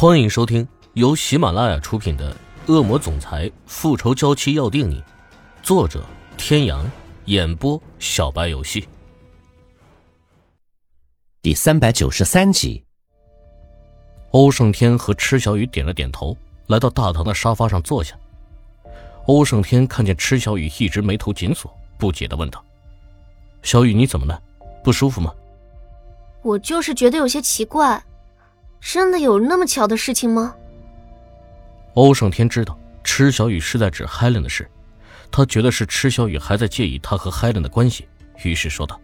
欢迎收听由喜马拉雅出品的《恶魔总裁复仇娇妻要定你》，作者：天阳，演播：小白游戏。第三百九十三集，欧胜天和池小雨点了点头，来到大堂的沙发上坐下。欧胜天看见池小雨一直眉头紧锁，不解的问道：“小雨，你怎么了？不舒服吗？”我就是觉得有些奇怪。真的有那么巧的事情吗？欧胜天知道池小雨是在指 Helen 的事，他觉得是池小雨还在介意他和 Helen 的关系，于是说道：“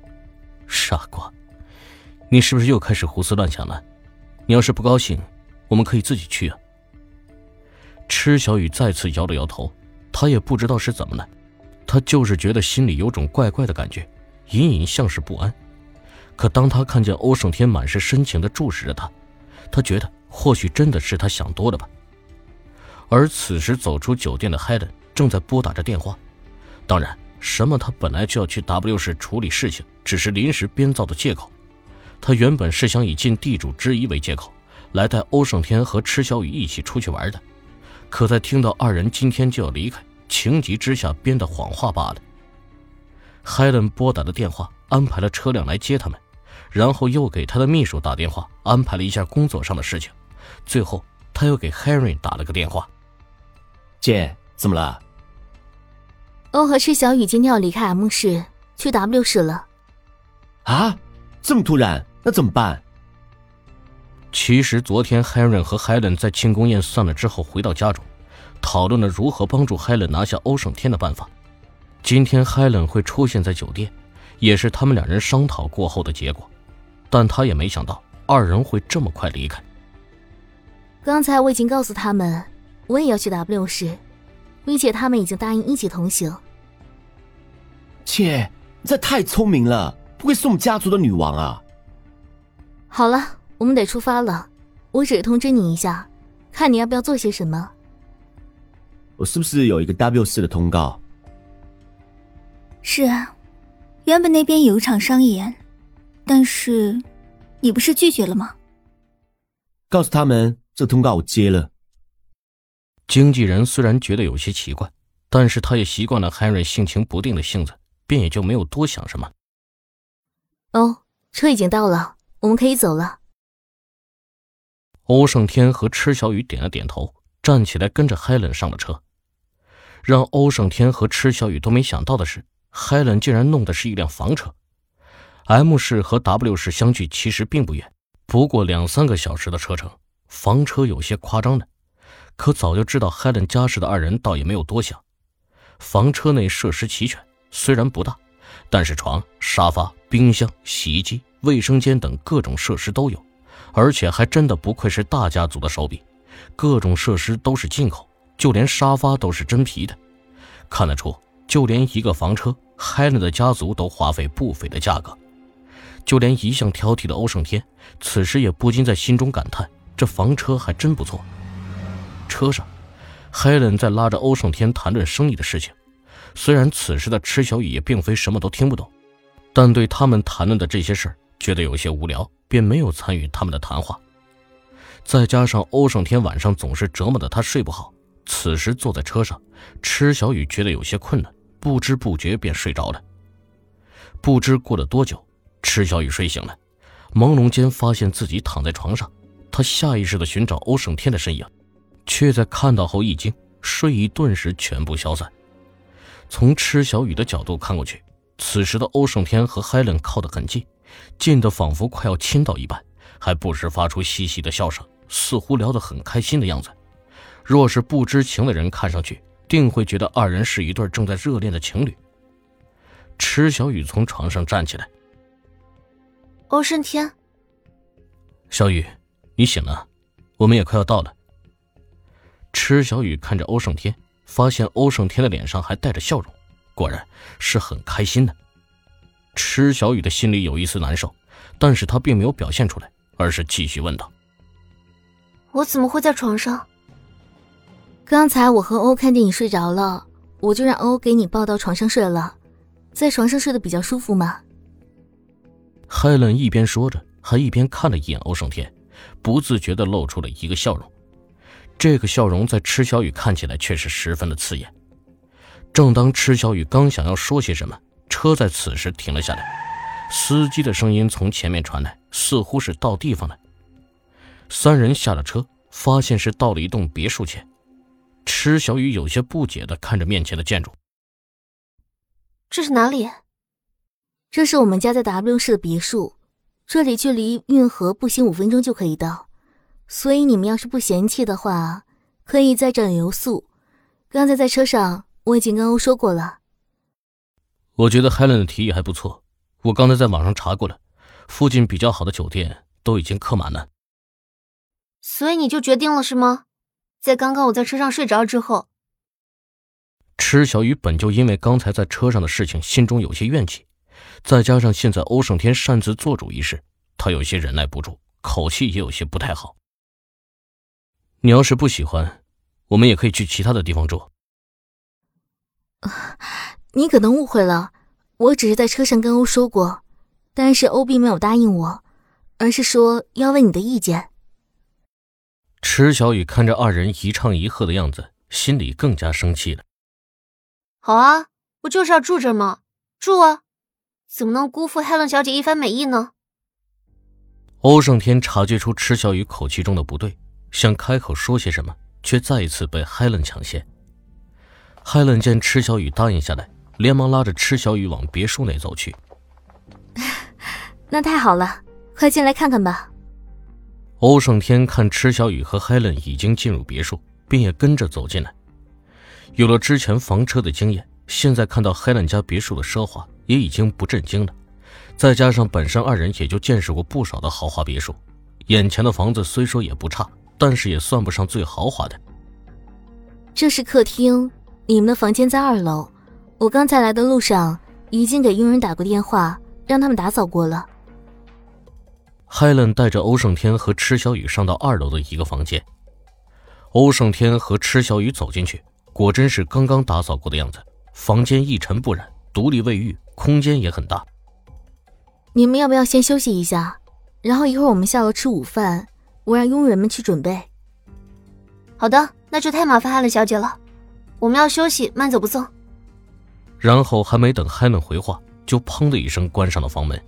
傻瓜，你是不是又开始胡思乱想了？你要是不高兴，我们可以自己去啊。”池小雨再次摇了摇头，他也不知道是怎么了，他就是觉得心里有种怪怪的感觉，隐隐像是不安。可当他看见欧胜天满是深情的注视着他。他觉得或许真的是他想多了吧。而此时走出酒店的 Helen 正在拨打着电话，当然，什么他本来就要去 W 市处理事情，只是临时编造的借口。他原本是想以尽地主之谊为借口，来带欧胜天和池小雨一起出去玩的，可在听到二人今天就要离开，情急之下编的谎话罢了。Helen 拨打的电话，安排了车辆来接他们。然后又给他的秘书打电话，安排了一下工作上的事情。最后，他又给 Henry 打了个电话：“姐，怎么了？”欧和池小雨今天要离开 M 市，去 W 市了。啊，这么突然，那怎么办？其实昨天 Henry 和 Helen 在庆功宴散了之后回到家中，讨论了如何帮助 Helen 拿下欧胜天的办法。今天 Helen 会出现在酒店，也是他们两人商讨过后的结果。但他也没想到二人会这么快离开。刚才我已经告诉他们，我也要去 W 市，并且他们已经答应一起同行。切，这太聪明了，不愧是我们家族的女王啊！好了，我们得出发了，我只是通知你一下，看你要不要做些什么。我是不是有一个 W 市的通告？是啊，原本那边有一场商演。但是，你不是拒绝了吗？告诉他们，这通告我接了。经纪人虽然觉得有些奇怪，但是他也习惯了 Henry 性情不定的性子，便也就没有多想什么。哦，车已经到了，我们可以走了。欧胜天和池小雨点了点头，站起来跟着 Helen 上了车。让欧胜天和池小雨都没想到的是，Helen 竟然弄的是一辆房车。M 市和 W 市相距其实并不远，不过两三个小时的车程。房车有些夸张的，可早就知道 Helen 家世的二人倒也没有多想。房车内设施齐全，虽然不大，但是床、沙发、冰箱、洗衣机、卫生间等各种设施都有，而且还真的不愧是大家族的手笔，各种设施都是进口，就连沙发都是真皮的。看得出，就连一个房车，Helen 的家族都花费不菲的价格。就连一向挑剔的欧胜天，此时也不禁在心中感叹：这房车还真不错。车上海伦在拉着欧胜天谈论生意的事情。虽然此时的池小雨也并非什么都听不懂，但对他们谈论的这些事儿觉得有些无聊，便没有参与他们的谈话。再加上欧胜天晚上总是折磨的他睡不好，此时坐在车上，池小雨觉得有些困难，不知不觉便睡着了。不知过了多久。池小雨睡醒了，朦胧间发现自己躺在床上，他下意识地寻找欧胜天的身影，却在看到后一惊，睡意顿时全部消散。从池小雨的角度看过去，此时的欧胜天和海伦靠得很近，近得仿佛快要亲到一般，还不时发出嘻嘻的笑声，似乎聊得很开心的样子。若是不知情的人看上去，定会觉得二人是一对正在热恋的情侣。池小雨从床上站起来。欧胜天，小雨，你醒了，我们也快要到了。池小雨看着欧胜天，发现欧胜天的脸上还带着笑容，果然是很开心的。池小雨的心里有一丝难受，但是他并没有表现出来，而是继续问道：“我怎么会在床上？刚才我和欧看电影睡着了，我就让欧给你抱到床上睡了，在床上睡得比较舒服嘛。”海伦一边说着，还一边看了一眼欧胜天，不自觉地露出了一个笑容。这个笑容在池小雨看起来却是十分的刺眼。正当池小雨刚想要说些什么，车在此时停了下来，司机的声音从前面传来，似乎是到地方了。三人下了车，发现是到了一栋别墅前。池小雨有些不解地看着面前的建筑。这是哪里？这是我们家在 W 市的别墅，这里距离运河步行五分钟就可以到，所以你们要是不嫌弃的话，可以在这里留宿。刚才在车上我已经跟欧说过了。我觉得 Helen 的提议还不错，我刚才在网上查过了，附近比较好的酒店都已经客满了。所以你就决定了是吗？在刚刚我在车上睡着之后。池小雨本就因为刚才在车上的事情心中有些怨气，再加上现在欧胜天擅自做主一事，他有些忍耐不住，口气也有些不太好。你要是不喜欢，我们也可以去其他的地方住。你可能误会了，我只是在车上跟欧说过，但是欧并没有答应我，而是说要问你的意见。池小雨看着二人一唱一和的样子，心里更加生气了。好啊，不就是要住这吗？住啊，怎么能辜负海伦小姐一番美意呢？欧胜天察觉出池小雨口气中的不对，想开口说些什么，却再一次被海伦抢先。海伦见池小雨答应下来，连忙拉着池小雨往别墅内走去。那太好了，快进来看看吧。欧胜天看池小雨和海伦已经进入别墅，便也跟着走进来。有了之前房车的经验，现在看到海兰家别墅的奢华，也已经不震惊了。再加上本身二人也就见识过不少的豪华别墅，眼前的房子虽说也不差，但是也算不上最豪华的。这是客厅，你们的房间在二楼。我刚才来的路上已经给佣人打过电话，让他们打扫过了。海伦带着欧胜天和池小雨上到二楼的一个房间，欧胜天和池小雨走进去。果真是刚刚打扫过的样子，房间一尘不染，独立卫浴，空间也很大。你们要不要先休息一下？然后一会儿我们下楼吃午饭，我让佣人们去准备。好的，那就太麻烦海伦小姐了，我们要休息，慢走不送。然后还没等海伦回话，就砰的一声关上了房门。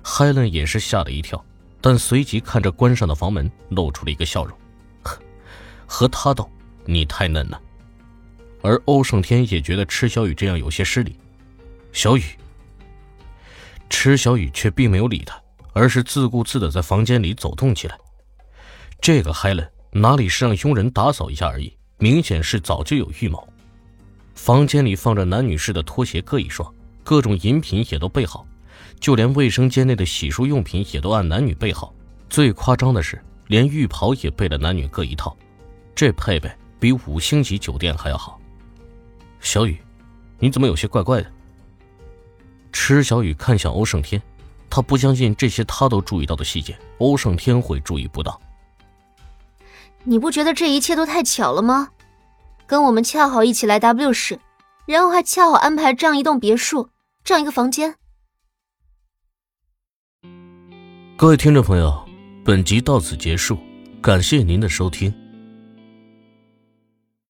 海伦也是吓了一跳，但随即看着关上的房门，露出了一个笑容。呵，和他斗，你太嫩了。而欧胜天也觉得池小雨这样有些失礼，小雨。池小雨却并没有理他，而是自顾自的在房间里走动起来。这个海伦哪里是让佣人打扫一下而已，明显是早就有预谋。房间里放着男女士的拖鞋各一双，各种饮品也都备好，就连卫生间内的洗漱用品也都按男女备好。最夸张的是，连浴袍也备了男女各一套，这配备比五星级酒店还要好。小雨，你怎么有些怪怪的？池小雨看向欧胜天，他不相信这些他都注意到的细节，欧胜天会注意不到。你不觉得这一切都太巧了吗？跟我们恰好一起来 W 市，然后还恰好安排这样一栋别墅，这样一个房间。各位听众朋友，本集到此结束，感谢您的收听。